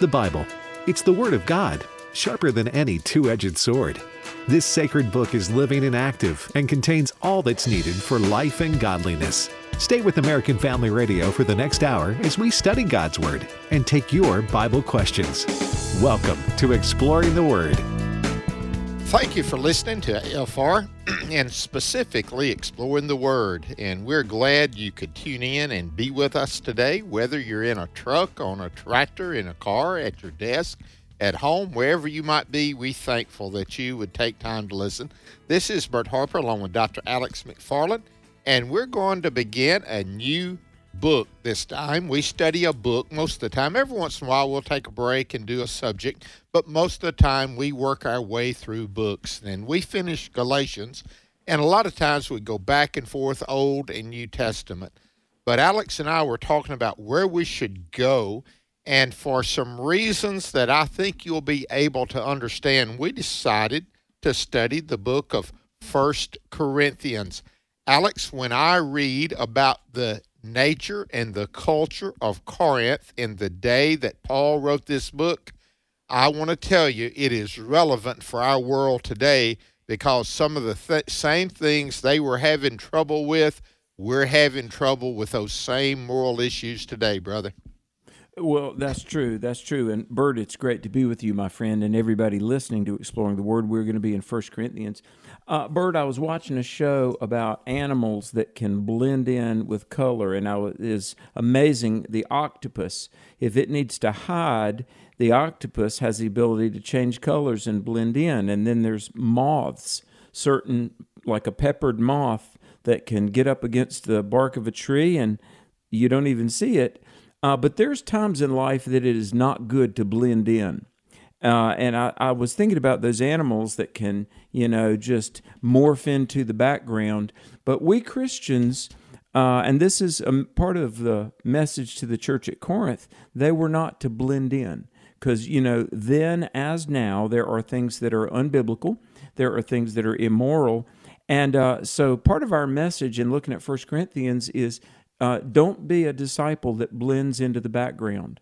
The Bible. It's the Word of God, sharper than any two edged sword. This sacred book is living and active and contains all that's needed for life and godliness. Stay with American Family Radio for the next hour as we study God's Word and take your Bible questions. Welcome to Exploring the Word. Thank you for listening to AFR and specifically Exploring the Word. And we're glad you could tune in and be with us today, whether you're in a truck, on a tractor, in a car, at your desk, at home, wherever you might be. We're thankful that you would take time to listen. This is Bert Harper along with Dr. Alex McFarland, and we're going to begin a new book this time. We study a book most of the time. Every once in a while, we'll take a break and do a subject, but most of the time, we work our way through books. And we finish Galatians, and a lot of times we go back and forth, Old and New Testament. But Alex and I were talking about where we should go. And for some reasons that I think you'll be able to understand, we decided to study the book of First Corinthians. Alex, when I read about the nature and the culture of Corinth in the day that Paul wrote this book, I want to tell you it is relevant for our world today because some of the th- same things they were having trouble with, we're having trouble with those same moral issues today, brother. Well, that's true. That's true. And Bert, it's great to be with you, my friend, and everybody listening to Exploring the Word. We're going to be in First Corinthians. Uh, Bert, I was watching a show about animals that can blend in with color, and I was, is amazing. The octopus, if it needs to hide, the octopus has the ability to change colors and blend in. And then there's moths, certain like a peppered moth that can get up against the bark of a tree and you don't even see it uh, but there's times in life that it is not good to blend in. Uh, and I, I, was thinking about those animals that can, you know, just morph into the background. But we Christians, uh, and this is a part of the message to the church at Corinth, they were not to blend in. Because, you know, then as now, there are things that are unbiblical, there are things that are immoral. And uh, so part of our message in looking at First Corinthians is uh, don't be a disciple that blends into the background.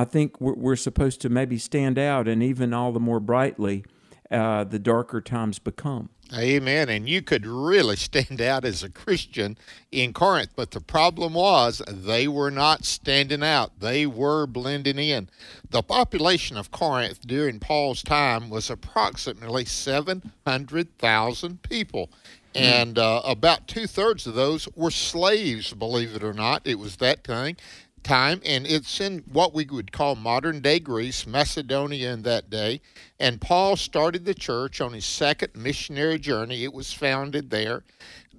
I think we're, we're, supposed to maybe stand out, and even all the more brightly, uh, the darker times become. Amen. And you could really stand out as a Christian in Corinth, but the problem was they were not standing out. They were blending in. The population of Corinth during Paul's time was approximately 700,000 people. Hmm. And uh, about two thirds of those were slaves, believe it or not. It was that thing time, and it's in what we would call modern day Greece, Macedonia in that day. And Paul started the church on his second missionary journey. It was founded there.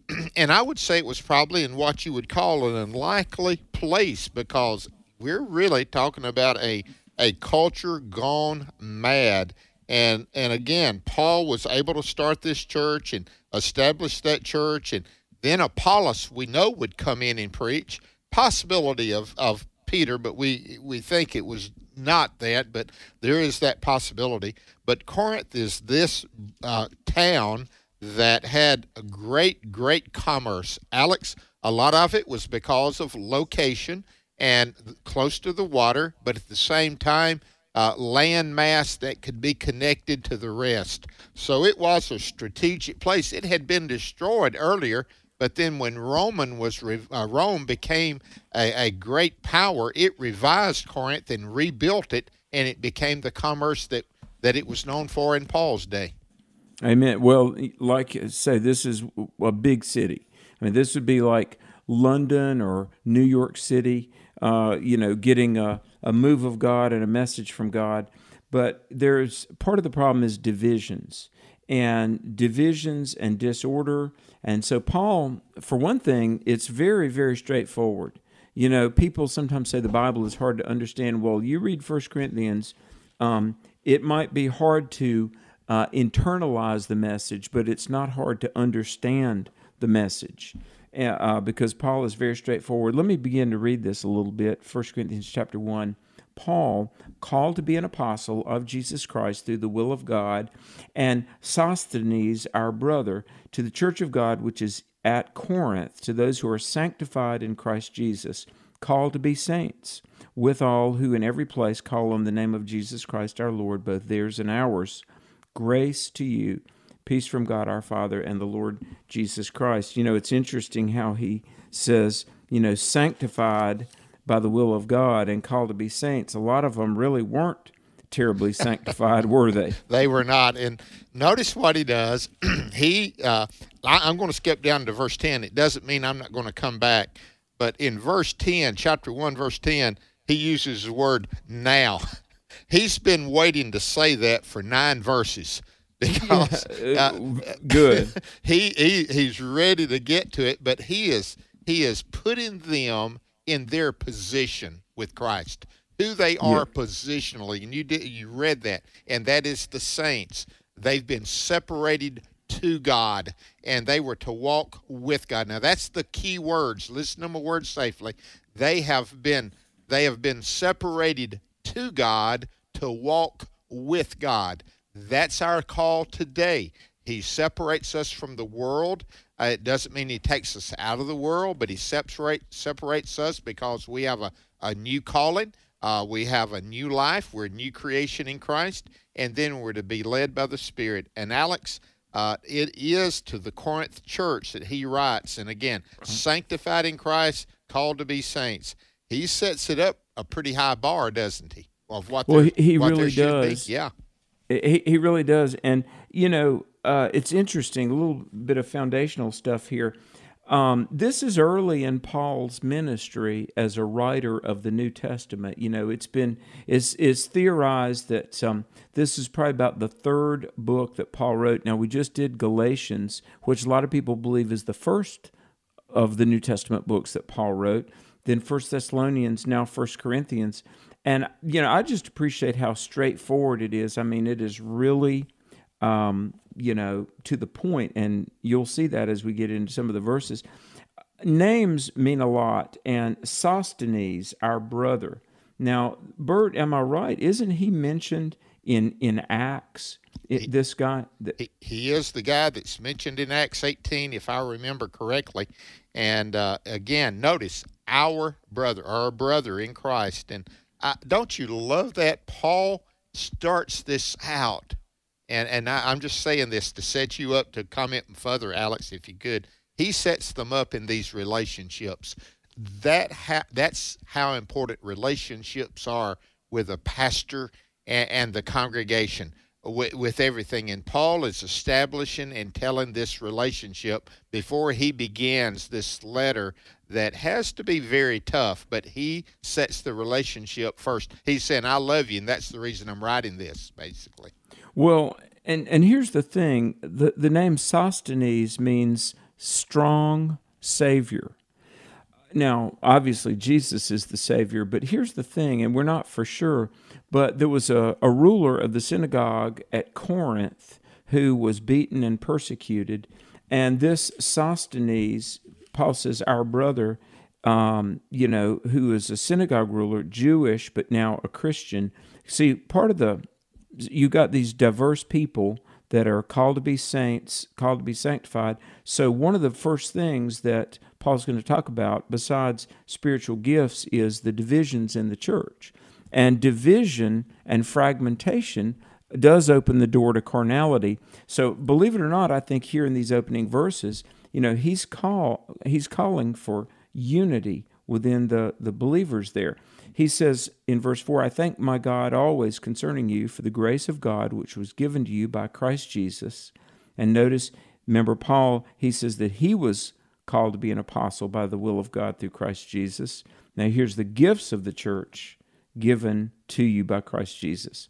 and I would say it was probably in what you would call an unlikely place because we're really talking about a, a culture gone mad. And, and again, Paul was able to start this church and establish that church. And then Apollos, we know, would come in and preach possibility of, of Peter, but we we think it was not that, but there is that possibility. But Corinth is this uh, town that had a great, great commerce. Alex, a lot of it was because of location and close to the water, but at the same time, uh, land mass that could be connected to the rest. So it was a strategic place. It had been destroyed earlier but then when Roman was uh, Rome became a, a great power, it revised Corinth and rebuilt it, and it became the commerce that, that it was known for in Paul's day. Amen. Well, like say, this is a big city. I mean, this would be like London or New York City, uh, you know, getting a, a move of God and a message from God. But there's part of the problem is divisions and divisions and disorder. And so, Paul, for one thing, it's very, very straightforward. You know, people sometimes say the Bible is hard to understand. Well, you read First Corinthians, um, it might be hard to uh, internalize the message, but it's not hard to understand the message. Uh, because Paul is very straightforward. Let me begin to read this a little bit. First Corinthians chapter 1. Paul, called to be an apostle of Jesus Christ through the will of God, and Sosthenes, our brother, to the church of God which is at Corinth, to those who are sanctified in Christ Jesus, called to be saints, with all who in every place call on the name of Jesus Christ our Lord, both theirs and ours. Grace to you, peace from God our Father and the Lord Jesus Christ. You know, it's interesting how he says, you know, sanctified by the will of God and called to be saints. A lot of them really weren't terribly sanctified, were they? They were not. And notice what he does. he, uh, I, am going to skip down to verse 10. It doesn't mean I'm not going to come back. But in verse 10, chapter 1, verse 10, he uses the word now. He's been waiting to say that for nine verses because uh, good. he, he he's ready to get to it, but he is he is putting them in their position with Christ who they are yeah. positionally, and you did you read that, and that is the saints. They've been separated to God, and they were to walk with God. Now that's the key words. Listen to my words safely. They have been they have been separated to God to walk with God. That's our call today. He separates us from the world. Uh, it doesn't mean he takes us out of the world, but he separate, separates us because we have a, a new calling. Uh, we have a new life. We're a new creation in Christ, and then we're to be led by the Spirit. And Alex, uh, it is to the Corinth church that he writes, and again, uh-huh. sanctified in Christ, called to be saints. He sets it up a pretty high bar, doesn't he? Of what well, he what really does. Be. Yeah, he he really does. And you know, uh, it's interesting. A little bit of foundational stuff here. Um, this is early in Paul's ministry as a writer of the New Testament. You know, it's been is is theorized that um, this is probably about the third book that Paul wrote. Now we just did Galatians, which a lot of people believe is the first of the New Testament books that Paul wrote. Then First Thessalonians, now First Corinthians, and you know I just appreciate how straightforward it is. I mean, it is really um, you know, to the point, and you'll see that as we get into some of the verses. Names mean a lot, and Sosthenes, our brother. Now, Bert, am I right? Isn't he mentioned in in Acts? It, he, this guy, he, he, is the guy that's mentioned in Acts 18, if I remember correctly. And uh, again, notice our brother, our brother in Christ. And uh, don't you love that? Paul starts this out and and I, I'm just saying this to set you up to comment further, Alex, if you could. He sets them up in these relationships. That ha- that's how important relationships are with a pastor and, and the congregation with, with everything. And Paul is establishing and telling this relationship before he begins this letter that has to be very tough, but he sets the relationship first. He's saying, I love you, and that's the reason I'm writing this, basically. Well, and and here's the thing: the the name Sosthenes means strong savior. Now, obviously, Jesus is the Savior, but here's the thing, and we're not for sure, but there was a, a ruler of the synagogue at Corinth who was beaten and persecuted. And this Sosthenes, Paul says, our brother, um, you know, who is a synagogue ruler, Jewish, but now a Christian. See, part of the you got these diverse people that are called to be saints, called to be sanctified. So, one of the first things that Paul's going to talk about, besides spiritual gifts, is the divisions in the church. And division and fragmentation does open the door to carnality. So, believe it or not, I think here in these opening verses, you know, he's call he's calling for unity within the the believers there. He says in verse 4 I thank my God always concerning you for the grace of God which was given to you by Christ Jesus. And notice, remember, Paul, he says that he was called to be an apostle by the will of God through Christ Jesus. Now, here's the gifts of the church given to you by Christ Jesus.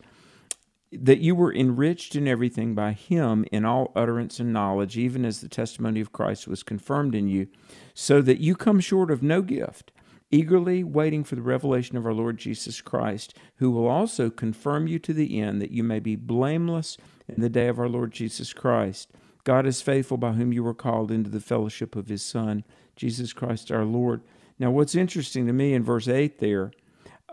That you were enriched in everything by him in all utterance and knowledge, even as the testimony of Christ was confirmed in you, so that you come short of no gift eagerly waiting for the revelation of our Lord Jesus Christ, who will also confirm you to the end that you may be blameless in the day of our Lord Jesus Christ. God is faithful by whom you were called into the fellowship of his Son, Jesus Christ our Lord. Now, what's interesting to me in verse 8 there,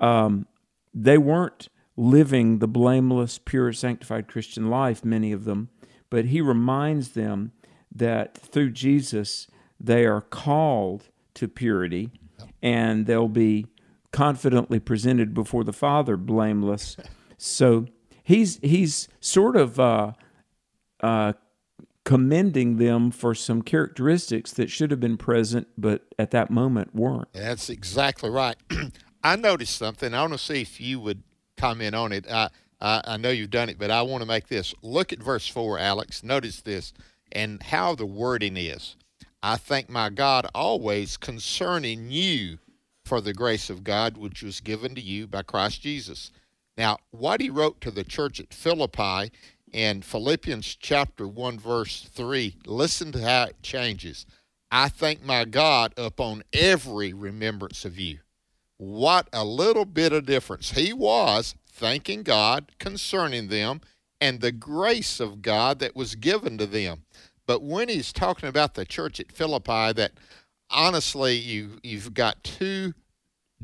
um, they weren't living the blameless, pure, sanctified Christian life, many of them, but he reminds them that through Jesus they are called to purity and they'll be confidently presented before the Father, blameless. So he's he's sort of uh, uh, commending them for some characteristics that should have been present, but at that moment weren't. That's exactly right. I noticed something. I want to see if you would comment on it. I, I, I know you've done it, but I want to make this. Look at verse 4, Alex. Notice this and how the wording is. I thank my God always concerning you for the grace of God which was given to you by Christ Jesus. Now, what he wrote to the church at Philippi in Philippians chapter 1, verse 3, listen to how it changes. I thank my God upon every remembrance of you. What a little bit of difference. He was thanking God concerning them and the grace of God that was given to them. But when he's talking about the church at Philippi, that honestly, you, you've got two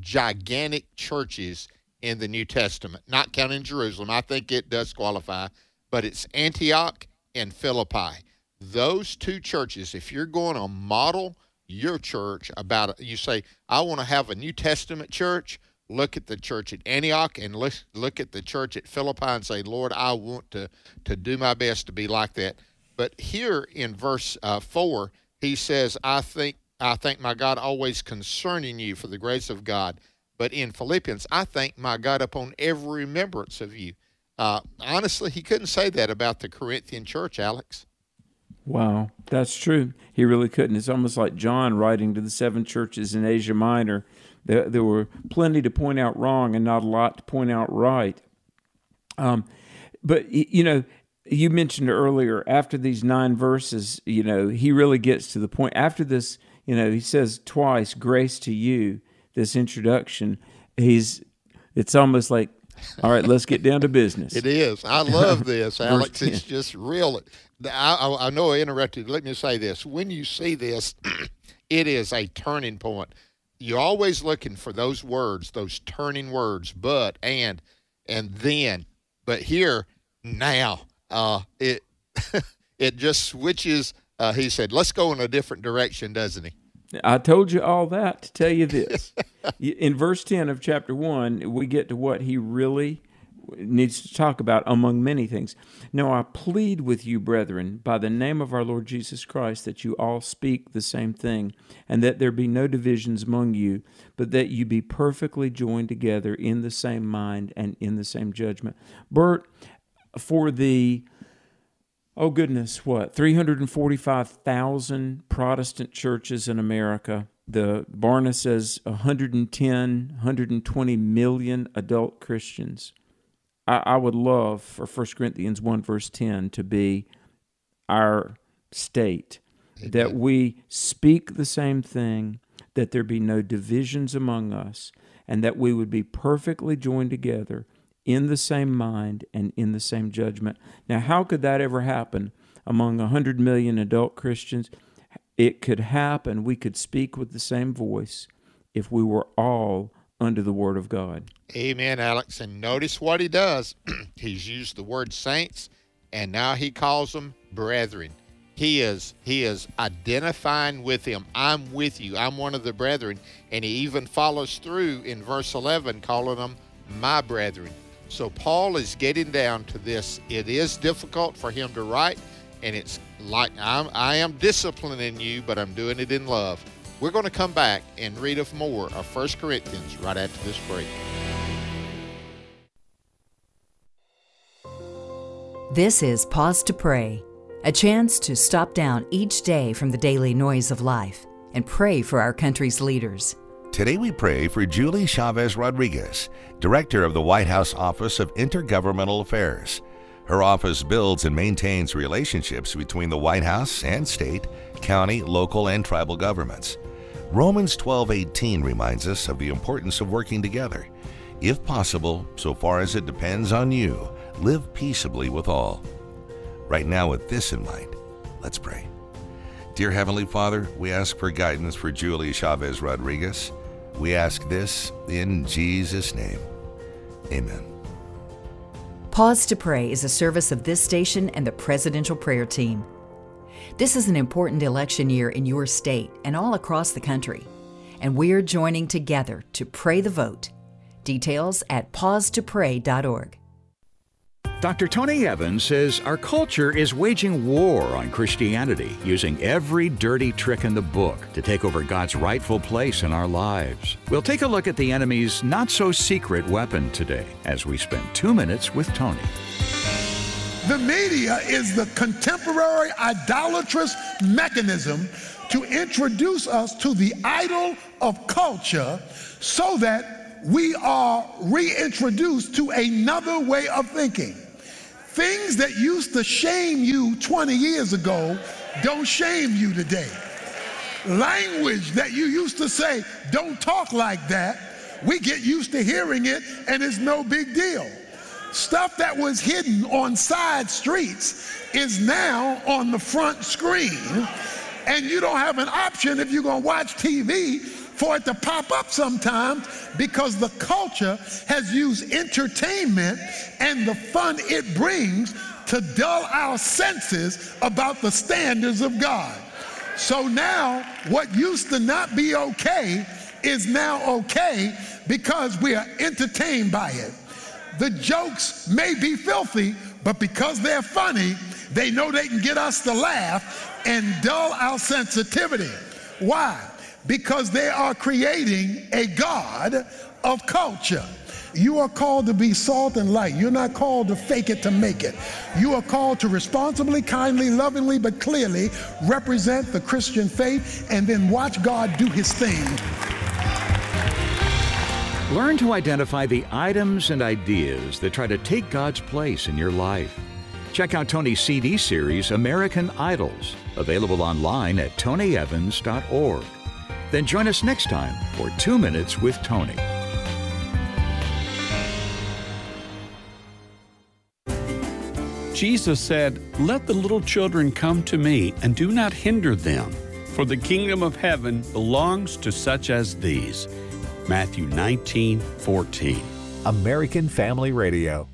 gigantic churches in the New Testament, not counting Jerusalem. I think it does qualify, but it's Antioch and Philippi. Those two churches, if you're going to model your church about it, you say, I want to have a New Testament church, look at the church at Antioch and look, look at the church at Philippi and say, Lord, I want to, to do my best to be like that. But here in verse uh, 4, he says, I think, I thank my God always concerning you for the grace of God. But in Philippians, I thank my God upon every remembrance of you. Uh, honestly, he couldn't say that about the Corinthian church, Alex. Wow, that's true. He really couldn't. It's almost like John writing to the seven churches in Asia Minor. There, there were plenty to point out wrong and not a lot to point out right. Um, but, you know, you mentioned earlier, after these nine verses, you know, he really gets to the point. After this, you know, he says twice, grace to you, this introduction. He's, it's almost like, all right, let's get down to business. It is. I love this, Alex. it's just real. I, I, know I interrupted. Let me say this. When you see this, it is a turning point. You're always looking for those words, those turning words, but, and, and then. But here, now, uh, it it just switches. Uh, he said, let's go in a different direction, doesn't he? I told you all that to tell you this. in verse 10 of chapter 1, we get to what he really needs to talk about among many things. Now I plead with you, brethren, by the name of our Lord Jesus Christ, that you all speak the same thing, and that there be no divisions among you, but that you be perfectly joined together in the same mind and in the same judgment. Bert, for the oh goodness, what, 345,000 Protestant churches in America. The Barna says 110, 120 million adult Christians. I, I would love for 1 Corinthians 1, verse 10 to be our state, that we speak the same thing, that there be no divisions among us, and that we would be perfectly joined together in the same mind and in the same judgment. Now, how could that ever happen among 100 million adult Christians? It could happen. We could speak with the same voice if we were all under the Word of God. Amen, Alex. And notice what he does. He's used the word saints, and now he calls them brethren. He is he is identifying with them. I'm with you. I'm one of the brethren, and he even follows through in verse 11, calling them my brethren. So Paul is getting down to this. It is difficult for him to write, and it's like I'm, I am disciplining you, but I'm doing it in love. We're going to come back and read of more of 1 Corinthians right after this break. This is Pause to Pray, a chance to stop down each day from the daily noise of life and pray for our country's leaders. Today we pray for Julie Chavez Rodriguez, Director of the White House Office of Intergovernmental Affairs. Her office builds and maintains relationships between the White House and state, county, local, and tribal governments. Romans 12:18 reminds us of the importance of working together. If possible, so far as it depends on you, live peaceably with all. Right now with this in mind, let's pray. Dear Heavenly Father, we ask for guidance for Julie Chavez Rodriguez. We ask this in Jesus' name. Amen. Pause to Pray is a service of this station and the Presidential Prayer Team. This is an important election year in your state and all across the country and we're joining together to pray the vote. Details at pausetopray.org. Dr. Tony Evans says our culture is waging war on Christianity, using every dirty trick in the book to take over God's rightful place in our lives. We'll take a look at the enemy's not so secret weapon today as we spend two minutes with Tony. The media is the contemporary idolatrous mechanism to introduce us to the idol of culture so that we are reintroduced to another way of thinking. Things that used to shame you 20 years ago don't shame you today. Language that you used to say, don't talk like that, we get used to hearing it and it's no big deal. Stuff that was hidden on side streets is now on the front screen, and you don't have an option if you're to watch TV for it to pop up sometimes because the culture has used entertainment and the fun it brings to dull our senses about the standards of God. So now, what used to not be okay is now okay because we are entertained by it. The jokes may be filthy, but because they're funny, they know they can get us to laugh and dull our sensitivity. Why? Because they are creating a God of culture. You are called to be salt and light. You're not called to fake it to make it. You are called to responsibly, kindly, lovingly, but clearly represent the Christian faith and then watch God do his thing. Learn to identify the items and ideas that try to take God's place in your life. Check out Tony's CD series, American Idols, available online at tonyevans.org. Then join us next time for Two Minutes with Tony. Jesus said, Let the little children come to me, and do not hinder them, for the kingdom of heaven belongs to such as these. Matthew 19 14. American Family Radio.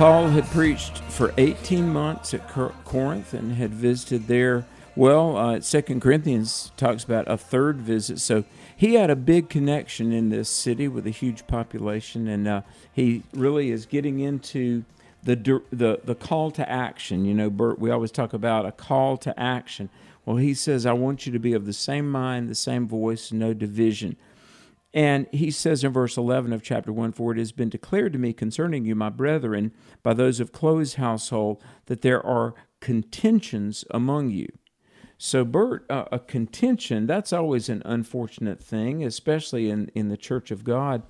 Paul had preached for 18 months at Corinth and had visited there. Well, uh, Second Corinthians talks about a third visit, so he had a big connection in this city with a huge population, and uh, he really is getting into the the the call to action. You know, Bert, we always talk about a call to action. Well, he says, "I want you to be of the same mind, the same voice, no division." And he says in verse 11 of chapter 1 For it has been declared to me concerning you, my brethren, by those of Chloe's household, that there are contentions among you. So, Bert, uh, a contention, that's always an unfortunate thing, especially in, in the church of God.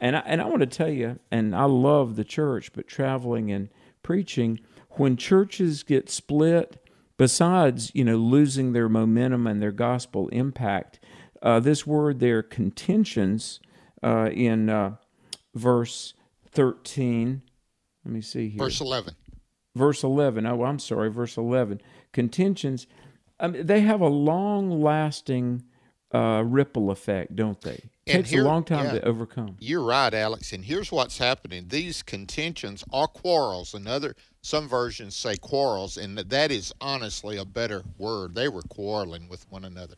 And I, and I want to tell you, and I love the church, but traveling and preaching, when churches get split, besides, you know, losing their momentum and their gospel impact, uh, this word there, contentions, uh, in uh, verse 13. Let me see here. Verse 11. Verse 11. Oh, I'm sorry, verse 11. Contentions, um, they have a long lasting uh, ripple effect, don't they? It takes here, a long time yeah, to overcome. You're right, Alex. And here's what's happening. These contentions are quarrels. Another some versions say quarrels, and that is honestly a better word. They were quarreling with one another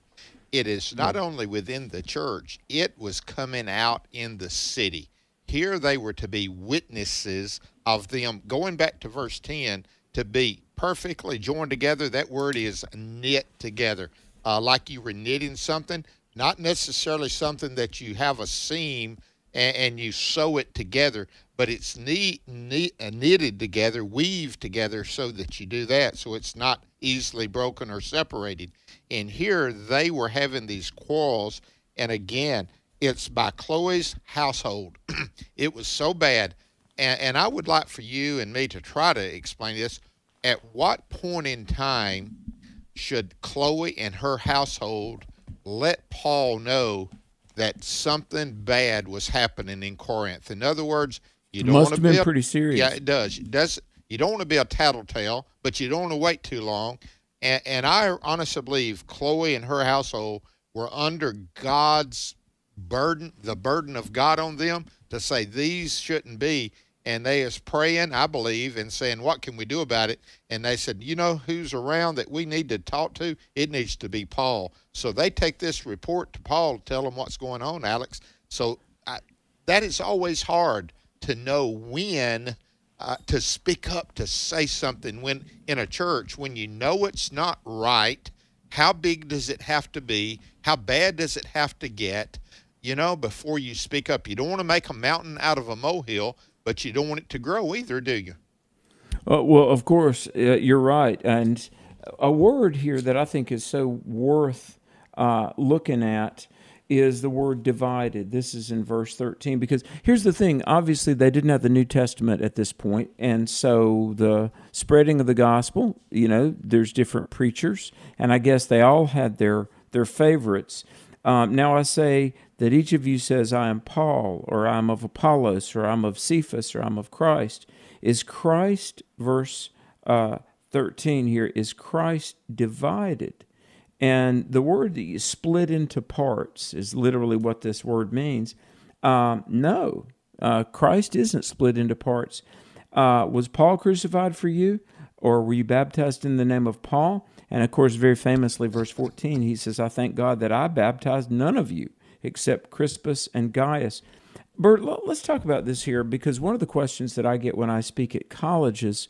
it is not only within the church, it was coming out in the city. Here they were to be witnesses of them. Going back to verse 10, to be perfectly joined together, that word is knit together. Uh, like you were knitting something, not necessarily something that you have a seam and, and you sew it together, but it's knit, neat, uh, knitted together, weaved together so that you do that. So it's not easily broken or separated. And here they were having these quarrels. And again, it's by Chloe's household. it was so bad. And, and I would like for you and me to try to explain this. At what point in time should Chloe and her household let Paul know that something bad was happening in Corinth? In other words, you don't must be been pretty serious. Yeah, it does. It does. You don't want to be a tattletale, but you don't want to wait too long. And, and I honestly believe Chloe and her household were under God's burden the burden of God on them to say these shouldn't be and they is praying, I believe, and saying, What can we do about it? And they said, You know who's around that we need to talk to? It needs to be Paul. So they take this report to Paul to tell him what's going on, Alex. So I, that is always hard to know when uh, to speak up, to say something when in a church, when you know it's not right. How big does it have to be? How bad does it have to get? You know, before you speak up, you don't want to make a mountain out of a molehill but you don't want it to grow either, do you? Uh, well, of course, uh, you're right. And a word here that I think is so worth uh, looking at is the word divided. This is in verse 13 because here's the thing obviously, they didn't have the New Testament at this point, and so the spreading of the gospel, you know, there's different preachers, and I guess they all had their, their favorites. Um, now I say that each of you says, I am Paul, or I'm of Apollos, or I'm of Cephas, or I'm of Christ. Is Christ, verse uh, 13 here, is Christ divided? And the word that you split into parts is literally what this word means. Um, no, uh, Christ isn't split into parts. Uh, was Paul crucified for you, or were you baptized in the name of Paul? And of course, very famously, verse 14, he says, I thank God that I baptized none of you except Crispus and Gaius. Bert, let's talk about this here because one of the questions that I get when I speak at colleges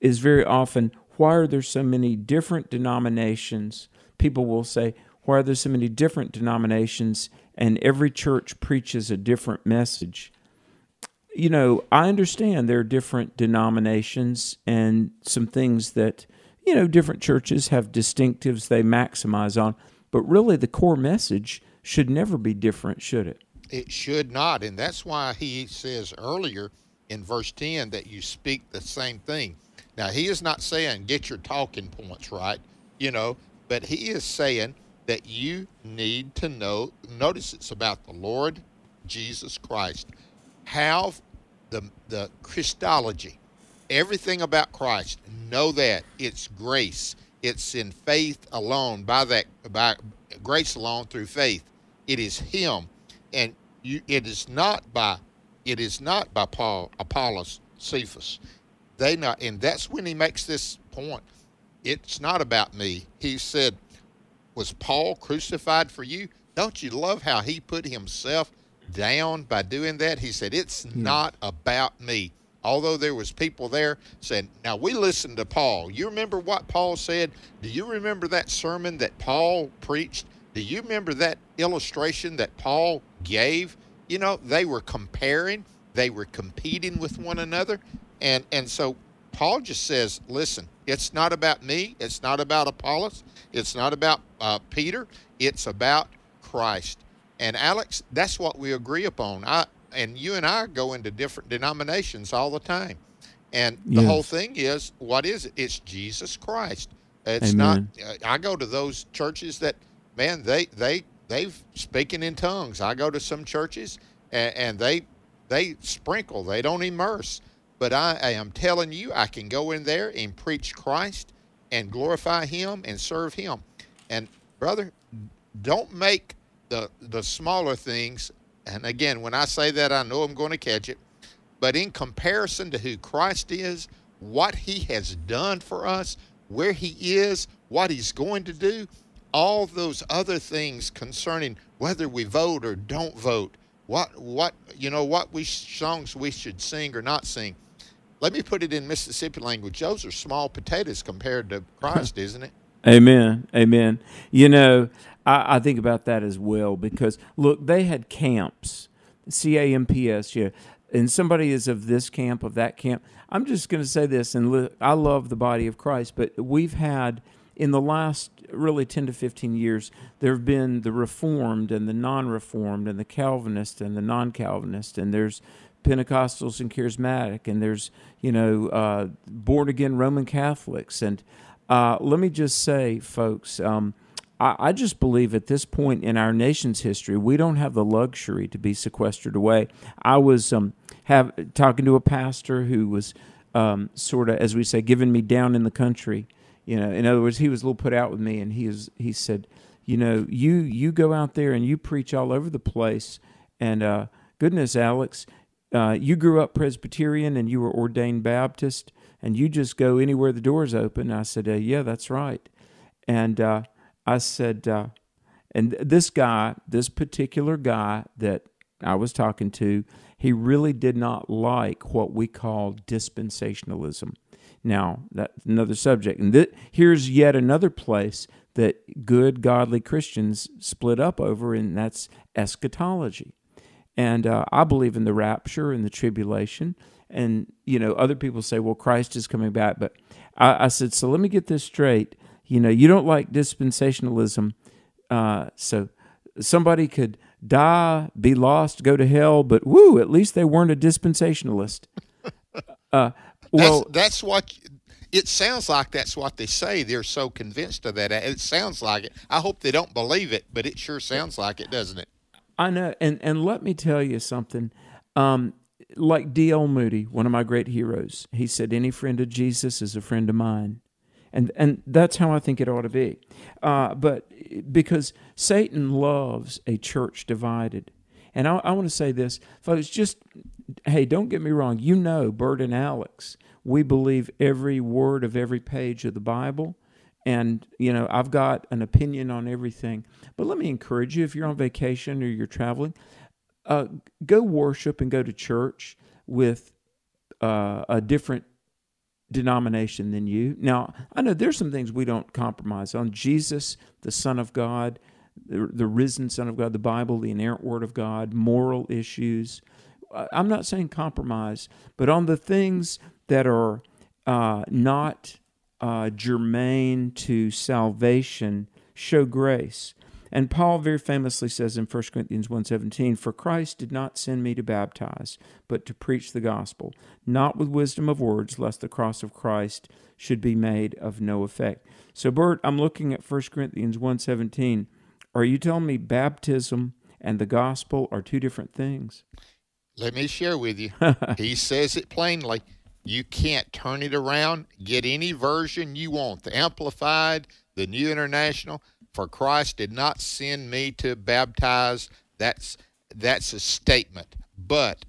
is very often why are there so many different denominations? People will say, why are there so many different denominations and every church preaches a different message? You know, I understand there are different denominations and some things that, you know, different churches have distinctives they maximize on, but really the core message should never be different, should it? It should not. And that's why he says earlier in verse 10 that you speak the same thing. Now, he is not saying get your talking points right, you know, but he is saying that you need to know. Notice it's about the Lord Jesus Christ. Have the, the Christology, everything about Christ, know that it's grace. It's in faith alone, by that, by grace alone through faith. It is Him, and you, it is not by it is not by Paul Apollos Cephas. They not, and that's when he makes this point. It's not about me. He said, "Was Paul crucified for you?" Don't you love how he put himself down by doing that? He said, "It's yeah. not about me." although there was people there saying now we listened to paul you remember what paul said do you remember that sermon that paul preached do you remember that illustration that Paul gave? You know, they were comparing, they were competing with one another. And, and so Paul just says, listen, it's not about me, it's not about Apollos, it's not about uh, Peter, it's about Christ. And Alex, that's what we agree upon. I and you and I go into different denominations all the time. And the yes. whole thing is, what is it? It's Jesus Christ. It's Amen. not. Uh, I go to those churches that man, they they they've speaking in tongues. I go to some churches and, and they they sprinkle. They don't immerse. But I, am telling you, I can go in there and preach Christ and glorify Him and serve Him. And brother, don't make the the smaller things. And again, when I say that, I know I'm going to catch it. But in comparison to who Christ is, what He has done for us, where He is, what He's going to do, all those other things concerning whether we vote or don't vote, what what you know what we songs we should sing or not sing. Let me put it in Mississippi language. Those are small potatoes compared to Christ, isn't it? Amen. Amen. You know, I, I think about that as well because look, they had camps, C A M P S. Yeah, and somebody is of this camp, of that camp. I'm just going to say this, and I love the body of Christ, but we've had in the last really 10 to 15 years, there have been the Reformed and the non Reformed and the Calvinist and the non Calvinist, and there's Pentecostals and Charismatic, and there's, you know, uh, born again Roman Catholics. And uh, let me just say, folks, um, I, I just believe at this point in our nation's history, we don't have the luxury to be sequestered away. I was um, have talking to a pastor who was um, sort of, as we say, giving me down in the country you know, in other words, he was a little put out with me, and he is he said, you know, you you go out there and you preach all over the place. And uh, goodness, Alex, uh, you grew up Presbyterian and you were ordained Baptist, and you just go anywhere the doors open. I said, uh, yeah, that's right. And uh, I said, uh, and this guy, this particular guy that I was talking to, he really did not like what we call dispensationalism. Now, that's another subject. And th- here's yet another place that good, godly Christians split up over, and that's eschatology. And uh, I believe in the rapture and the tribulation. And, you know, other people say, well, Christ is coming back. But I, I said, so let me get this straight. You know, you don't like dispensationalism. Uh, so somebody could die, be lost, go to hell, but woo, at least they weren't a dispensationalist. Uh, well, that's, that's what it sounds like that's what they say. They're so convinced of that. It sounds like it. I hope they don't believe it, but it sure sounds like it, doesn't it? I know. And and let me tell you something. Um, like D.L. Moody, one of my great heroes, he said, "Any friend of Jesus is a friend of mine," and and that's how I think it ought to be. Uh, but because Satan loves a church divided, and I, I want to say this, folks. Just hey, don't get me wrong. You know, Bert and Alex we believe every word of every page of the Bible. And, you know, I've got an opinion on everything. But let me encourage you if you're on vacation or you're traveling, uh, go worship and go to church with uh, a different denomination than you. Now, I know there's some things we don't compromise on. Jesus, the Son of God, the, the risen Son of God, the Bible, the inerrant Word of God, moral issues. I'm not saying compromise, but on the things that are uh, not uh, germane to salvation show grace. And Paul very famously says in 1 Corinthians 1:17, "For Christ did not send me to baptize, but to preach the gospel, not with wisdom of words, lest the cross of Christ should be made of no effect." So Bert, I'm looking at 1 Corinthians 1:17. Are you telling me baptism and the gospel are two different things? Let me share with you. he says it plainly. You can't turn it around, get any version you want. The Amplified, the New International. For Christ did not send me to baptize. That's that's a statement. But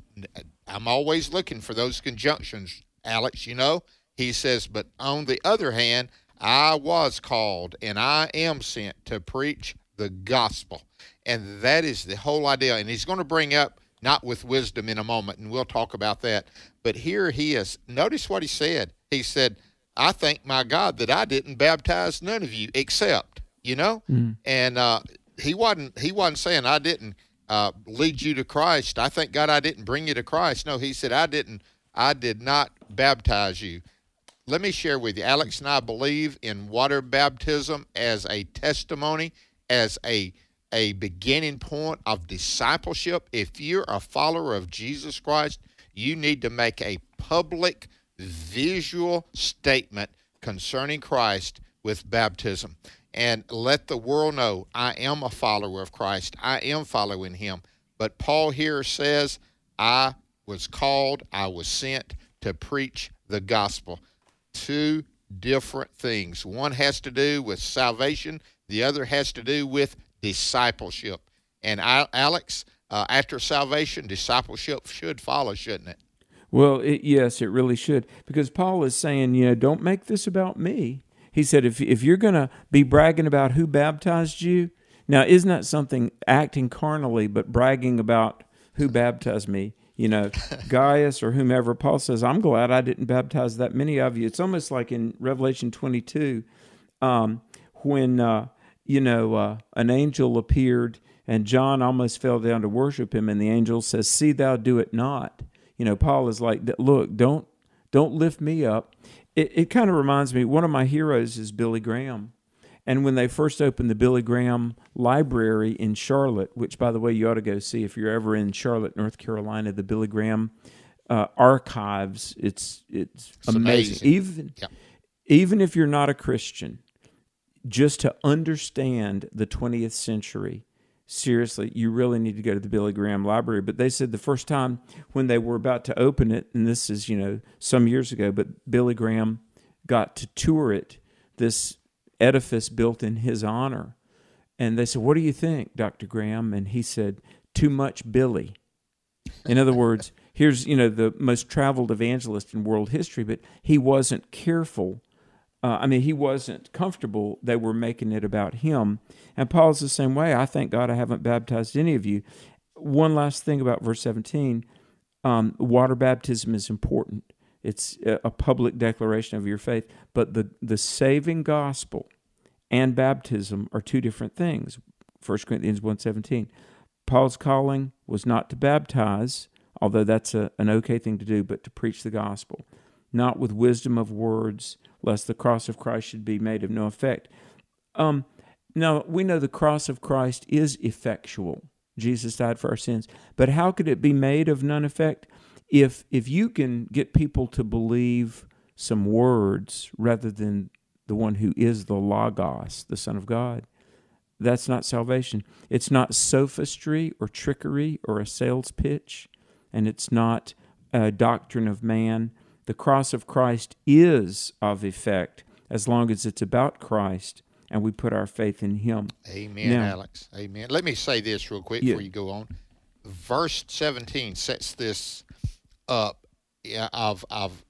I'm always looking for those conjunctions, Alex, you know. He says, but on the other hand, I was called and I am sent to preach the gospel. And that is the whole idea. And he's going to bring up not with wisdom in a moment, and we'll talk about that. But here he is. Notice what he said. He said, I thank my God that I didn't baptize none of you except, you know? Mm. And uh, he wasn't he wasn't saying I didn't uh, lead you to Christ. I thank God I didn't bring you to Christ. No, he said I didn't I did not baptize you. Let me share with you. Alex and I believe in water baptism as a testimony, as a a beginning point of discipleship. If you're a follower of Jesus Christ, you need to make a public visual statement concerning Christ with baptism and let the world know I am a follower of Christ. I am following him. But Paul here says, I was called, I was sent to preach the gospel. Two different things. One has to do with salvation, the other has to do with discipleship. And I, Alex, uh, after salvation, discipleship should follow, shouldn't it? Well, it, yes, it really should. Because Paul is saying, you know, don't make this about me. He said, if, if you're going to be bragging about who baptized you, now, isn't that something acting carnally, but bragging about who baptized me? You know, Gaius or whomever. Paul says, I'm glad I didn't baptize that many of you. It's almost like in Revelation 22 um, when uh, you know, uh, an angel appeared and John almost fell down to worship him, and the angel says, "See thou do it not." You know, Paul is like, "Look, don't don't lift me up." It, it kind of reminds me. One of my heroes is Billy Graham, and when they first opened the Billy Graham Library in Charlotte, which by the way you ought to go see if you're ever in Charlotte, North Carolina, the Billy Graham uh, archives. It's it's, it's amazing. amazing. Even yeah. even if you're not a Christian just to understand the 20th century, seriously, you really need to go to the Billy Graham Library. But they said the first time when they were about to open it, and this is, you know, some years ago, but Billy Graham got to tour it, this edifice built in his honor. And they said, What do you think, Dr. Graham? And he said, Too much Billy. In other words, here's you know the most traveled evangelist in world history, but he wasn't careful. Uh, I mean, he wasn't comfortable. They were making it about him. And Paul's the same way. I thank God I haven't baptized any of you. One last thing about verse 17 um, water baptism is important. It's a public declaration of your faith, but the, the saving gospel and baptism are two different things. 1 Corinthians 1.17. Paul's calling was not to baptize, although that's a, an okay thing to do, but to preach the gospel, not with wisdom of words, lest the cross of Christ should be made of no effect. Um, now, we know the cross of Christ is effectual. Jesus died for our sins. But how could it be made of none effect? If, if you can get people to believe some words rather than the one who is the Logos, the Son of God, that's not salvation. It's not sophistry or trickery or a sales pitch, and it's not a doctrine of man. The cross of Christ is of effect as long as it's about Christ and we put our faith in Him. Amen, now, Alex. Amen. Let me say this real quick yeah. before you go on. Verse 17 sets this up of, of,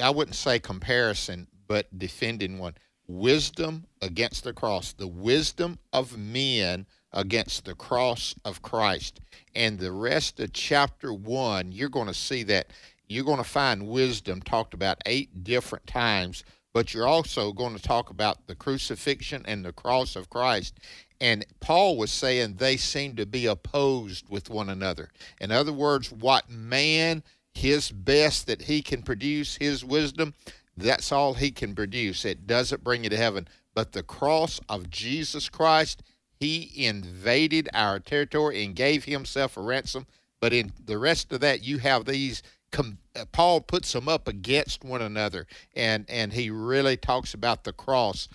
I wouldn't say comparison, but defending one wisdom against the cross, the wisdom of men against the cross of Christ. And the rest of chapter one, you're going to see that you're going to find wisdom talked about eight different times, but you're also going to talk about the crucifixion and the cross of Christ. And Paul was saying they seem to be opposed with one another. In other words, what man, his best that he can produce, his wisdom, that's all he can produce. It doesn't bring you to heaven. But the cross of Jesus Christ, he invaded our territory and gave himself a ransom. But in the rest of that, you have these. Com- uh, Paul puts them up against one another, and and he really talks about the cross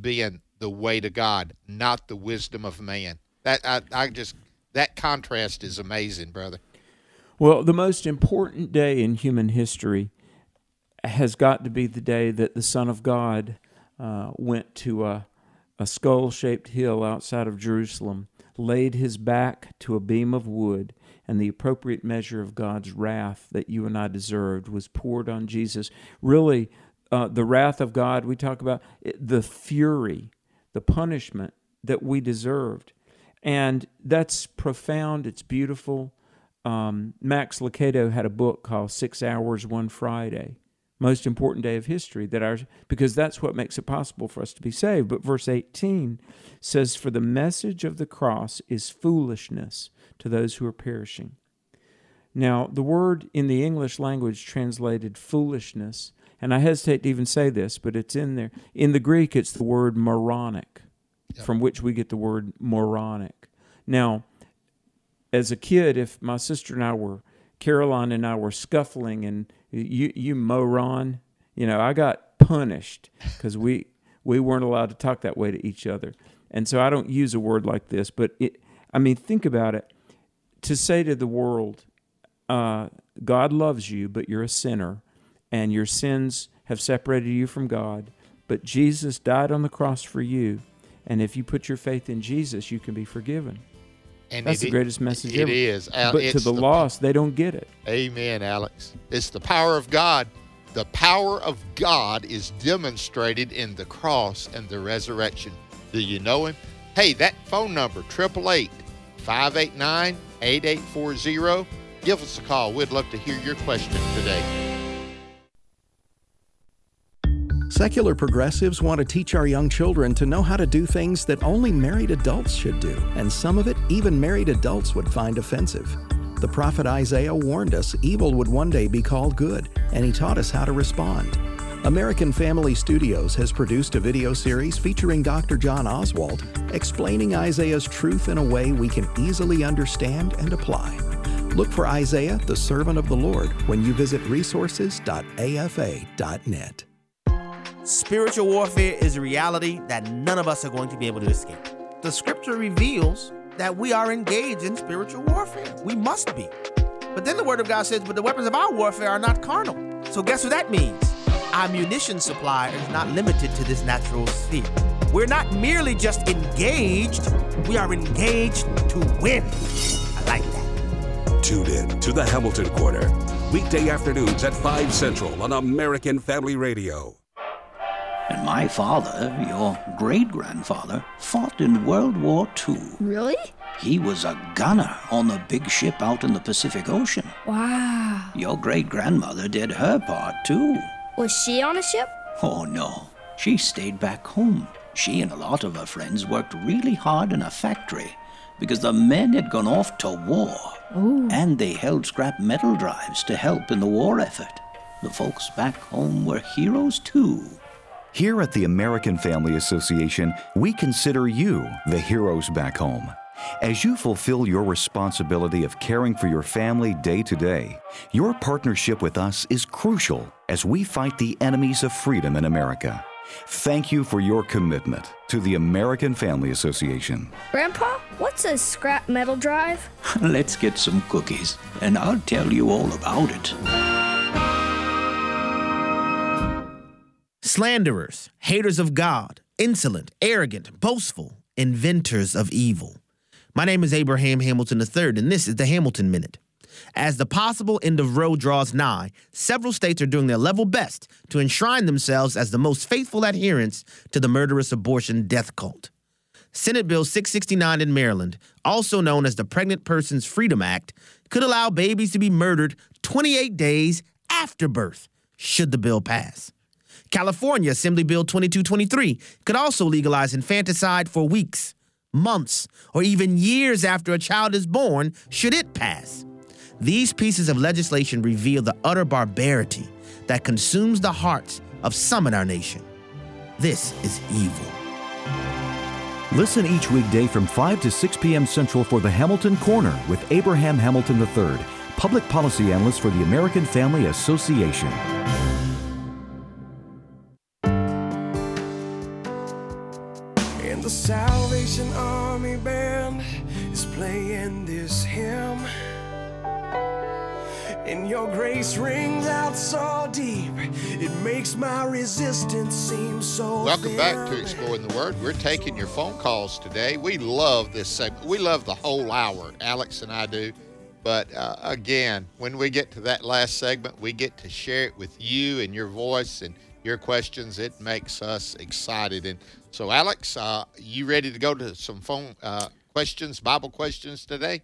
being the way to God, not the wisdom of man. That I, I just that contrast is amazing, brother. Well, the most important day in human history has got to be the day that the Son of God uh, went to a, a skull shaped hill outside of Jerusalem, laid his back to a beam of wood, and the appropriate measure of God's wrath that you and I deserved was poured on Jesus. Really, uh, the wrath of God, we talk about the fury, the punishment that we deserved. And that's profound, it's beautiful. Um, Max Lucado had a book called Six Hours One Friday most important day of history that ours because that's what makes it possible for us to be saved but verse 18 says for the message of the cross is foolishness to those who are perishing now the word in the english language translated foolishness and i hesitate to even say this but it's in there in the greek it's the word moronic yep. from which we get the word moronic now as a kid if my sister and i were caroline and i were scuffling and you you moron. You know, I got punished because we we weren't allowed to talk that way to each other. And so I don't use a word like this, but it, I mean, think about it. To say to the world, uh, God loves you, but you're a sinner, and your sins have separated you from God, but Jesus died on the cross for you, and if you put your faith in Jesus, you can be forgiven. And That's the greatest message it ever. It is. But it's to the, the lost, they don't get it. Amen, Alex. It's the power of God. The power of God is demonstrated in the cross and the resurrection. Do you know him? Hey, that phone number, 888 589 8840. Give us a call. We'd love to hear your question today. Secular progressives want to teach our young children to know how to do things that only married adults should do, and some of it even married adults would find offensive. The prophet Isaiah warned us evil would one day be called good, and he taught us how to respond. American Family Studios has produced a video series featuring Dr. John Oswalt explaining Isaiah's truth in a way we can easily understand and apply. Look for Isaiah, the servant of the Lord, when you visit resources.afa.net. Spiritual warfare is a reality that none of us are going to be able to escape. The scripture reveals that we are engaged in spiritual warfare. We must be. But then the word of God says, but the weapons of our warfare are not carnal. So guess what that means? Our munition supply is not limited to this natural sphere. We're not merely just engaged, we are engaged to win. I like that. Tune in to the Hamilton Corner, weekday afternoons at 5 Central on American Family Radio. And my father, your great grandfather, fought in World War II. Really? He was a gunner on the big ship out in the Pacific Ocean. Wow. Your great grandmother did her part too. Was she on a ship? Oh no, she stayed back home. She and a lot of her friends worked really hard in a factory because the men had gone off to war. Ooh. And they held scrap metal drives to help in the war effort. The folks back home were heroes too. Here at the American Family Association, we consider you the heroes back home. As you fulfill your responsibility of caring for your family day to day, your partnership with us is crucial as we fight the enemies of freedom in America. Thank you for your commitment to the American Family Association. Grandpa, what's a scrap metal drive? Let's get some cookies, and I'll tell you all about it. Slanderers, haters of God, insolent, arrogant, boastful, inventors of evil. My name is Abraham Hamilton III, and this is the Hamilton Minute. As the possible end of Roe draws nigh, several states are doing their level best to enshrine themselves as the most faithful adherents to the murderous abortion death cult. Senate Bill 669 in Maryland, also known as the Pregnant Persons Freedom Act, could allow babies to be murdered 28 days after birth, should the bill pass. California Assembly Bill 2223 could also legalize infanticide for weeks, months, or even years after a child is born, should it pass. These pieces of legislation reveal the utter barbarity that consumes the hearts of some in our nation. This is evil. Listen each weekday from 5 to 6 p.m. Central for the Hamilton Corner with Abraham Hamilton III, public policy analyst for the American Family Association. The Salvation Army Band is playing this hymn. And your grace rings out so deep, it makes my resistance seem so. Welcome back to. Exploring the Word. We're taking your phone calls today. We love this segment. We love the whole hour. Alex and I do. But uh, again, when we get to that last segment, we get to share it with you and your voice and your questions. It makes us excited. And so, Alex, uh, you ready to go to some phone uh, questions, Bible questions today?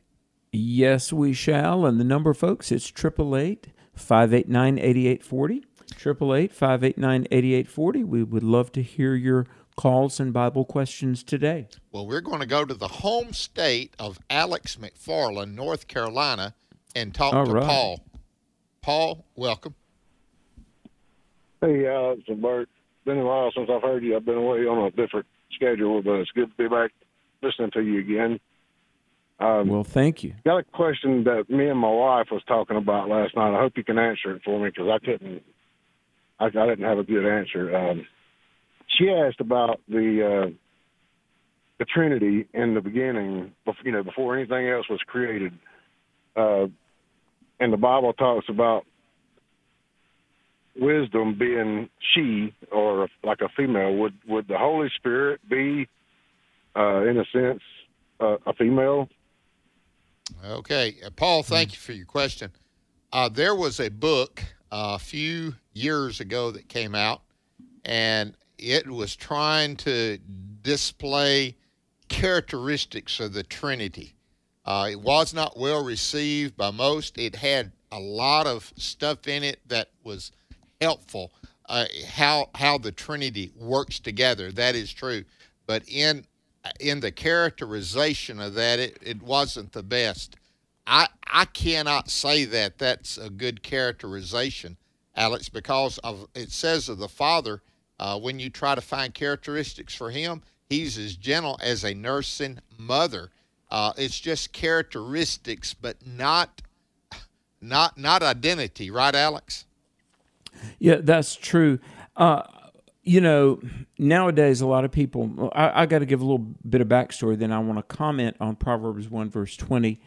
Yes, we shall. And the number, folks, it's 888 589 8840. 888 589 8840. We would love to hear your calls and Bible questions today. Well, we're going to go to the home state of Alex McFarland, North Carolina, and talk All to right. Paul. Paul, welcome. Hey, Alex and Bert. Been a while since I've heard you. I've been away on a different schedule, but it's good to be back listening to you again. Um, well, thank you. Got a question that me and my wife was talking about last night. I hope you can answer it for me because I couldn't. I, I didn't have a good answer. Um, she asked about the uh, the Trinity in the beginning. You know, before anything else was created, uh, and the Bible talks about wisdom being she or like a female. Would would the Holy Spirit be, uh, in a sense, uh, a female? Okay, uh, Paul, thank you for your question. Uh, there was a book uh, a few years ago that came out, and it was trying to display characteristics of the Trinity. Uh, it was not well received by most. It had a lot of stuff in it that was helpful. Uh, how how the Trinity works together. That is true, but in in the characterization of that, it, it wasn't the best. I I cannot say that that's a good characterization, Alex, because of it says of the Father uh, when you try to find characteristics for him, he's as gentle as a nursing mother. Uh, it's just characteristics, but not not not identity, right, Alex? Yeah, that's true. Uh, you know, nowadays a lot of people. I, I got to give a little bit of backstory. Then I want to comment on Proverbs one verse twenty.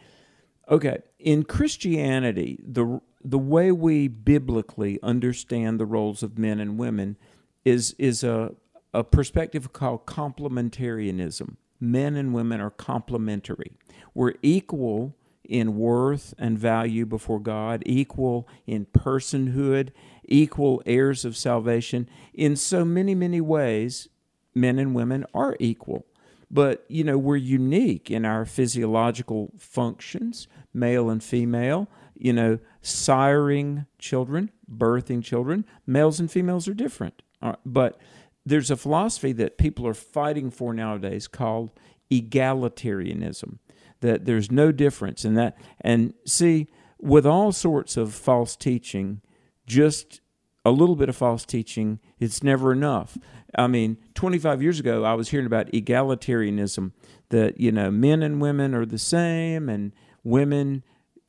Okay, in Christianity, the the way we biblically understand the roles of men and women is is a a perspective called complementarianism. Men and women are complementary. We're equal in worth and value before God, equal in personhood, equal heirs of salvation. In so many, many ways, men and women are equal. But, you know, we're unique in our physiological functions, male and female, you know, siring children, birthing children. Males and females are different. But there's a philosophy that people are fighting for nowadays called egalitarianism that there's no difference in that and see with all sorts of false teaching just a little bit of false teaching it's never enough i mean 25 years ago i was hearing about egalitarianism that you know men and women are the same and women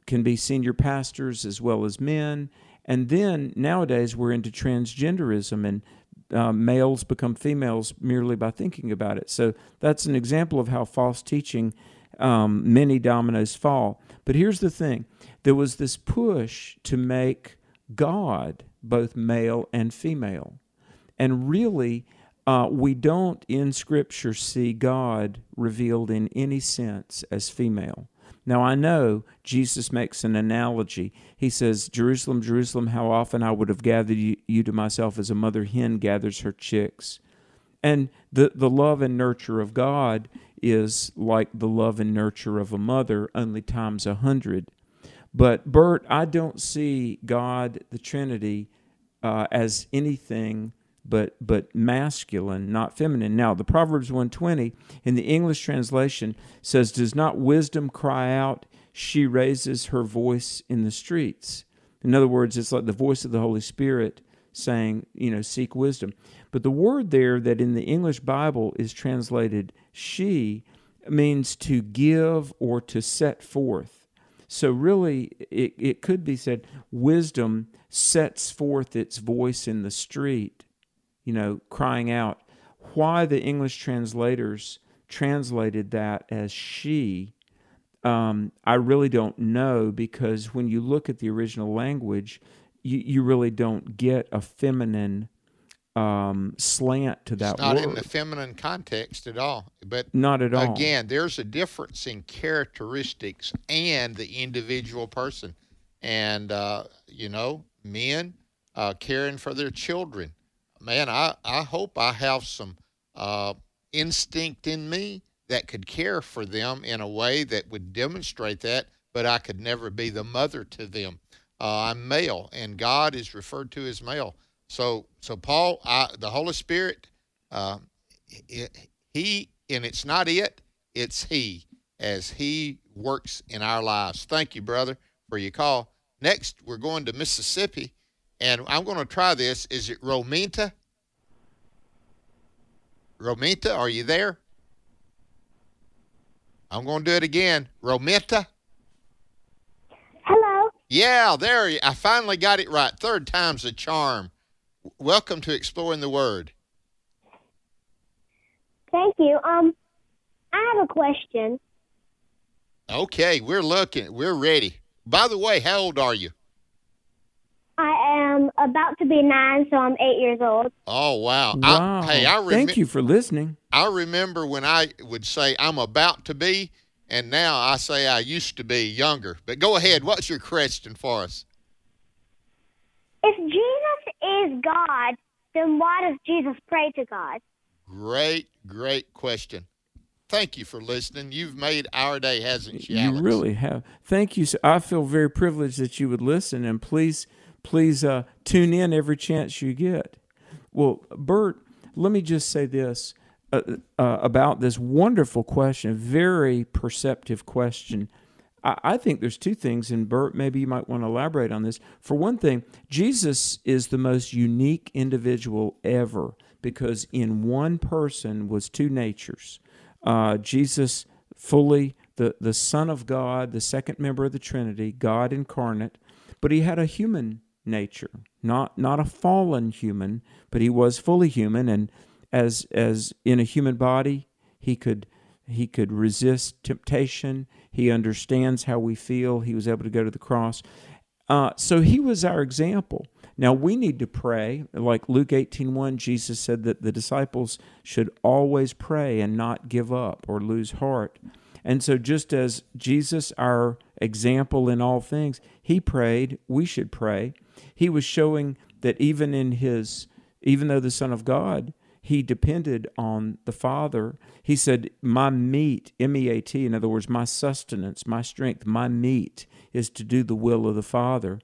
can be senior pastors as well as men and then nowadays we're into transgenderism and uh, males become females merely by thinking about it. So that's an example of how false teaching, um, many dominoes fall. But here's the thing there was this push to make God both male and female. And really, uh, we don't in Scripture see God revealed in any sense as female. Now, I know Jesus makes an analogy. He says, Jerusalem, Jerusalem, how often I would have gathered you, you, to myself as a mother hen gathers her chicks. And the, the love and nurture of God is like the love and nurture of a mother, only times a hundred. But, Bert, I don't see God, the Trinity, uh, as anything but but masculine, not feminine. Now, the Proverbs 120 in the English translation says, "Does not wisdom cry out? She raises her voice in the streets." In other words, it's like the voice of the Holy Spirit saying, you know, seek wisdom. But the word there that in the English Bible is translated she means to give or to set forth. So, really, it, it could be said wisdom sets forth its voice in the street you know, crying out. Why the English translators translated that as she, um, I really don't know because when you look at the original language, you, you really don't get a feminine um, slant to that it's not word. in the feminine context at all. But not at all. Again, there's a difference in characteristics and the individual person. And, uh, you know, men uh, caring for their children, man, I, I hope I have some uh, instinct in me that could care for them in a way that would demonstrate that, but I could never be the mother to them. Uh, I'm male, and God is referred to as male. So, so Paul, I, the Holy Spirit, uh, he, and it's not it, it's he, as he works in our lives. Thank you, brother, for your call. Next, we're going to Mississippi and I'm going to try this. Is it Romita? Romita, are you there? I'm going to do it again. Romita? Hello. Yeah, there. I finally got it right. Third time's a charm. Welcome to Exploring the Word. Thank you. Um, I have a question. Okay, we're looking. We're ready. By the way, how old are you? I am about to be nine, so I'm eight years old. Oh wow! Wow. I, hey, I rem- Thank you for listening. I remember when I would say I'm about to be, and now I say I used to be younger. But go ahead. What's your question for us? If Jesus is God, then why does Jesus pray to God? Great, great question. Thank you for listening. You've made our day, hasn't you? You Alex? really have. Thank you. I feel very privileged that you would listen, and please please uh, tune in every chance you get. Well, Bert, let me just say this uh, uh, about this wonderful question, very perceptive question. I, I think there's two things, and Bert, maybe you might want to elaborate on this. For one thing, Jesus is the most unique individual ever because in one person was two natures. Uh, Jesus fully the, the Son of God, the second member of the Trinity, God incarnate, but he had a human nature, not not a fallen human, but he was fully human, and as as in a human body, he could he could resist temptation. He understands how we feel. He was able to go to the cross. Uh, so he was our example. Now we need to pray. Like Luke 18:1, Jesus said that the disciples should always pray and not give up or lose heart. And so just as Jesus our example in all things, he prayed, we should pray. He was showing that even in his even though the son of God, he depended on the Father. He said, My meat, M E A T, in other words, my sustenance, my strength, my meat is to do the will of the Father.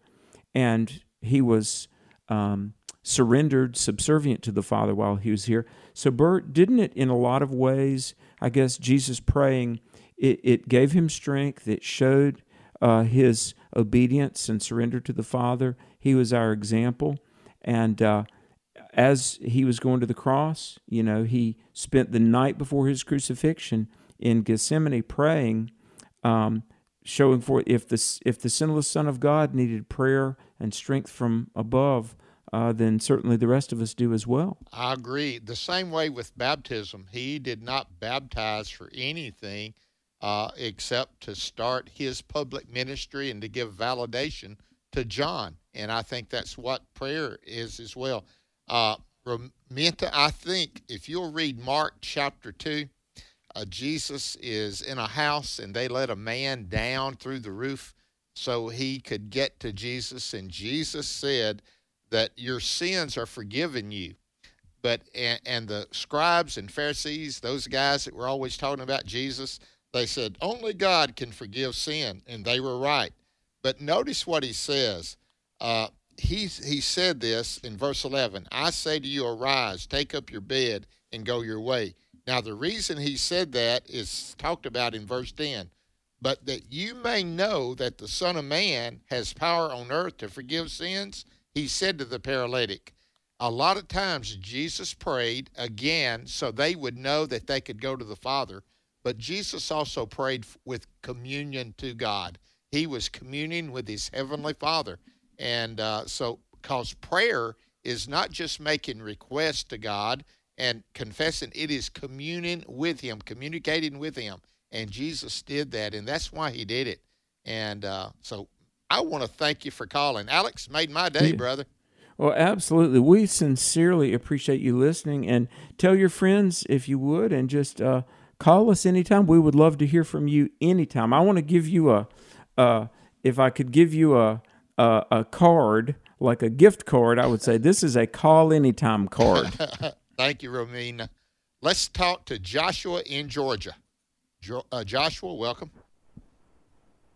And he was um, surrendered, subservient to the Father while he was here. So, Bert, didn't it, in a lot of ways, I guess Jesus praying, it, it gave him strength, it showed uh, his obedience and surrender to the Father. He was our example. And uh, as he was going to the cross, you know, he spent the night before his crucifixion in Gethsemane praying. Um, showing for if the if the sinless Son of God needed prayer and strength from above, uh, then certainly the rest of us do as well. I agree. The same way with baptism, he did not baptize for anything uh, except to start his public ministry and to give validation to John, and I think that's what prayer is as well. Uh, I think if you'll read Mark chapter two uh, Jesus is in a house and they let a man down through the roof so he could get to Jesus. And Jesus said that your sins are forgiven you. But and, and the scribes and Pharisees, those guys that were always talking about Jesus, they said only God can forgive sin, and they were right. But notice what he says. Uh, he he said this in verse 11. I say to you, arise, take up your bed, and go your way. Now, the reason he said that is talked about in verse 10. But that you may know that the Son of Man has power on earth to forgive sins, he said to the paralytic. A lot of times Jesus prayed again so they would know that they could go to the Father, but Jesus also prayed with communion to God. He was communing with his Heavenly Father. And uh, so, because prayer is not just making requests to God, and confessing it is communing with him communicating with him. And jesus did that and that's why he did it. And uh, so i want to thank you for calling. Alex made my day yeah. brother. Well absolutely. We sincerely appreciate you listening. And tell your friends if you would and just uh, call us anytime. We would love to hear from you anytime. I want to give you a uh, if i could give you a, a, a card like a gift card i would say this is a call anytime card Thank you, Romina. Let's talk to Joshua in Georgia. Jo- uh, Joshua, welcome.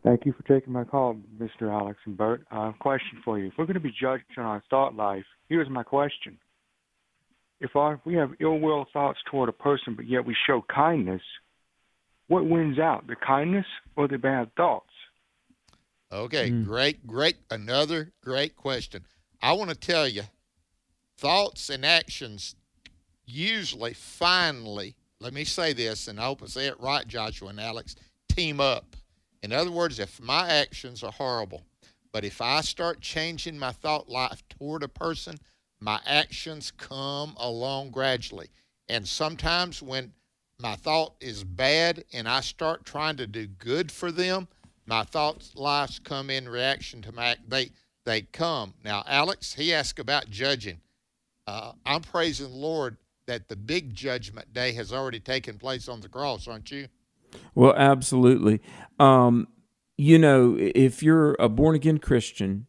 Thank you for taking my call, Mr. Alex and Bert. I have a question for you. If we're going to be judged on our thought life, here's my question. If our, we have ill will thoughts toward a person, but yet we show kindness, what wins out, the kindness or the bad thoughts? Okay, mm. great, great. Another great question. I want to tell you thoughts and actions usually, finally, let me say this, and I hope I say it right, Joshua and Alex, team up. In other words, if my actions are horrible, but if I start changing my thought life toward a person, my actions come along gradually. And sometimes when my thought is bad and I start trying to do good for them, my thoughts lives come in reaction to my they they come. Now Alex, he asked about judging. Uh, I'm praising the Lord that the big judgment day has already taken place on the cross, aren't you? Well, absolutely. Um, you know, if you're a born again Christian,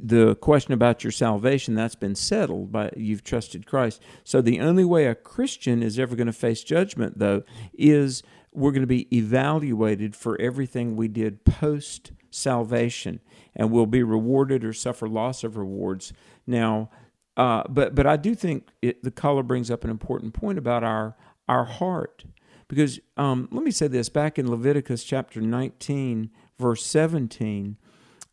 the question about your salvation that's been settled by you've trusted Christ. So the only way a Christian is ever going to face judgment though is we're going to be evaluated for everything we did post salvation and we'll be rewarded or suffer loss of rewards. Now, uh, but but I do think it, the color brings up an important point about our our heart, because um, let me say this: back in Leviticus chapter 19, verse 17,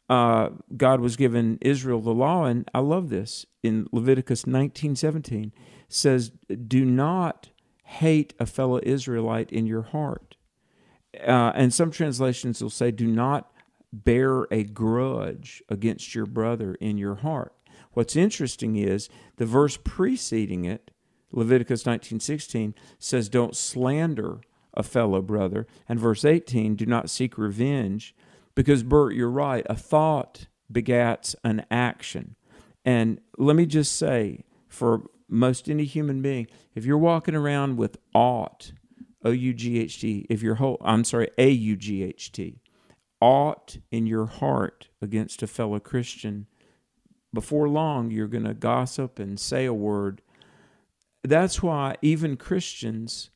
uh, God was given Israel the law, and I love this in Leviticus 19, 17 says, "Do not hate a fellow Israelite in your heart." Uh, and some translations will say, "Do not bear a grudge against your brother in your heart." What's interesting is the verse preceding it, Leviticus 19:16 says don't slander a fellow brother, and verse 18 do not seek revenge because Bert you're right, a thought begats an action. And let me just say, for most any human being, if you're walking around with ought, O U G H T, if your whole, I'm sorry, A U G H T, ought in your heart against a fellow Christian, before long you're going to gossip and say a word. That's why even Christians,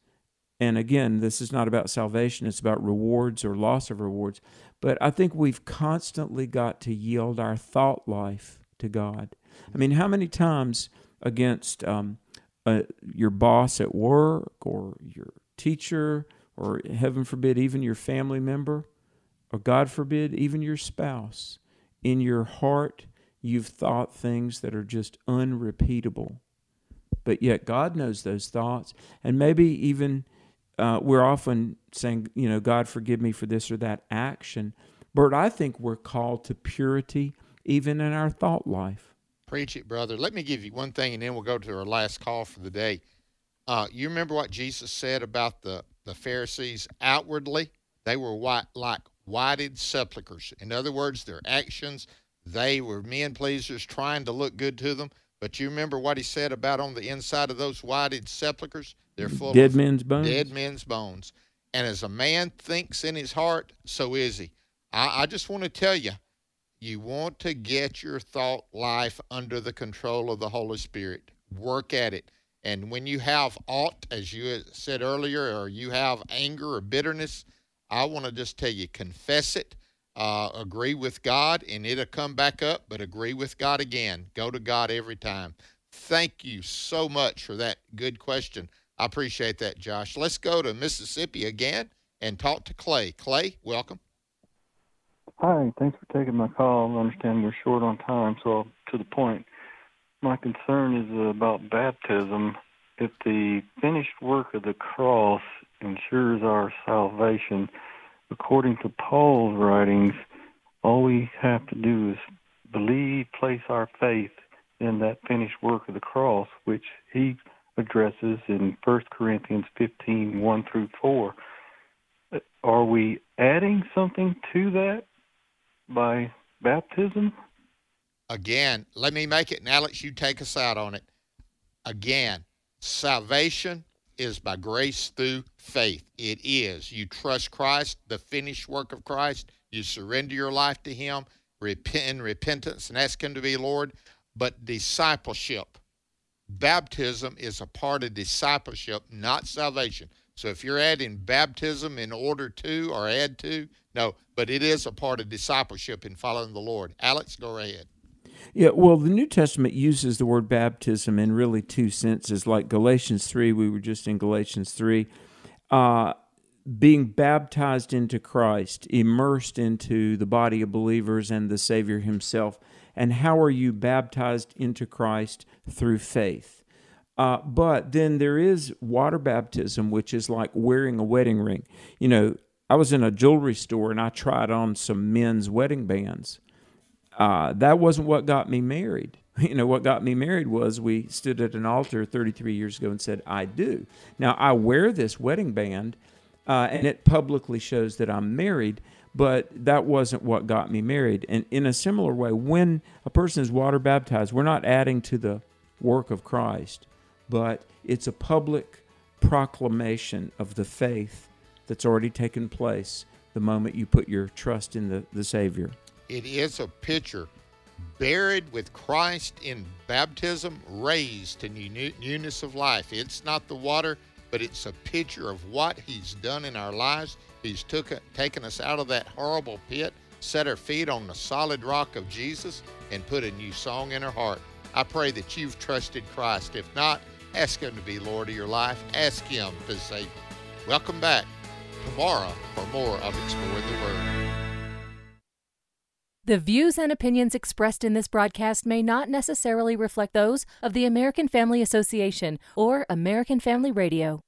and again, this is not about salvation, it's about rewards or loss of rewards, but I think we've constantly got to yield our thought life to God. I mean, how many times against um, uh, your boss at work or your teacher or heaven forbid, even your family member, or God forbid, even your spouse, in your heart, you've thought things that are just unrepeatable. But yet God knows those thoughts. And maybe even uh, we're often saying, you know, God, forgive me for this or that action. but I think we're called to purity even in our thought life. Preach it, brother. Let me give you one thing, and then we'll go to our last call for the day. Uh, you remember what Jesus said about the, the Pharisees outwardly? They were white, like whited sepulchres. In other words, their actions, they were men pleasers trying to look good to them. But you remember what he said about on the inside of those whited sepulchres? They're full dead of men's bones. Dead men's bones. And as a man thinks in his heart, so is he. I, I just want to tell you, you want to get your thought life under the control of the Holy Spirit. Work at it. And when you have aught, as you said earlier, or you have anger or bitterness, I want to just tell you confess it, uh, agree with God, and it'll come back up, but agree with God again. Go to God every time. Thank you so much for that good question. I appreciate that, Josh. Let's go to Mississippi again and talk to Clay. Clay, welcome. Hi, thanks for taking my call. I understand we're short on time, so to the point. My concern is about baptism. If the finished work of the cross ensures our salvation, according to Paul's writings, all we have to do is believe, place our faith in that finished work of the cross, which he addresses in 1 Corinthians 15 1 through 4. Are we adding something to that by baptism? Again, let me make it, and Alex, you take us out on it. Again, salvation is by grace through faith. It is. You trust Christ, the finished work of Christ. You surrender your life to Him, repent in repentance, and ask Him to be Lord. But discipleship, baptism is a part of discipleship, not salvation. So if you're adding baptism in order to or add to, no, but it is a part of discipleship in following the Lord. Alex, go ahead. Yeah, well, the New Testament uses the word baptism in really two senses. Like Galatians 3, we were just in Galatians 3. Uh, being baptized into Christ, immersed into the body of believers and the Savior Himself. And how are you baptized into Christ? Through faith. Uh, but then there is water baptism, which is like wearing a wedding ring. You know, I was in a jewelry store and I tried on some men's wedding bands. Uh, that wasn't what got me married. You know, what got me married was we stood at an altar 33 years ago and said, I do. Now, I wear this wedding band uh, and it publicly shows that I'm married, but that wasn't what got me married. And in a similar way, when a person is water baptized, we're not adding to the work of Christ, but it's a public proclamation of the faith that's already taken place the moment you put your trust in the, the Savior. It is a picture buried with Christ in baptism, raised to newness of life. It's not the water, but it's a picture of what He's done in our lives. He's took, taken us out of that horrible pit, set our feet on the solid rock of Jesus, and put a new song in our heart. I pray that you've trusted Christ. If not, ask Him to be Lord of your life. Ask Him to say, Welcome back tomorrow for more of Exploring the Word. The views and opinions expressed in this broadcast may not necessarily reflect those of the American Family Association or American Family Radio.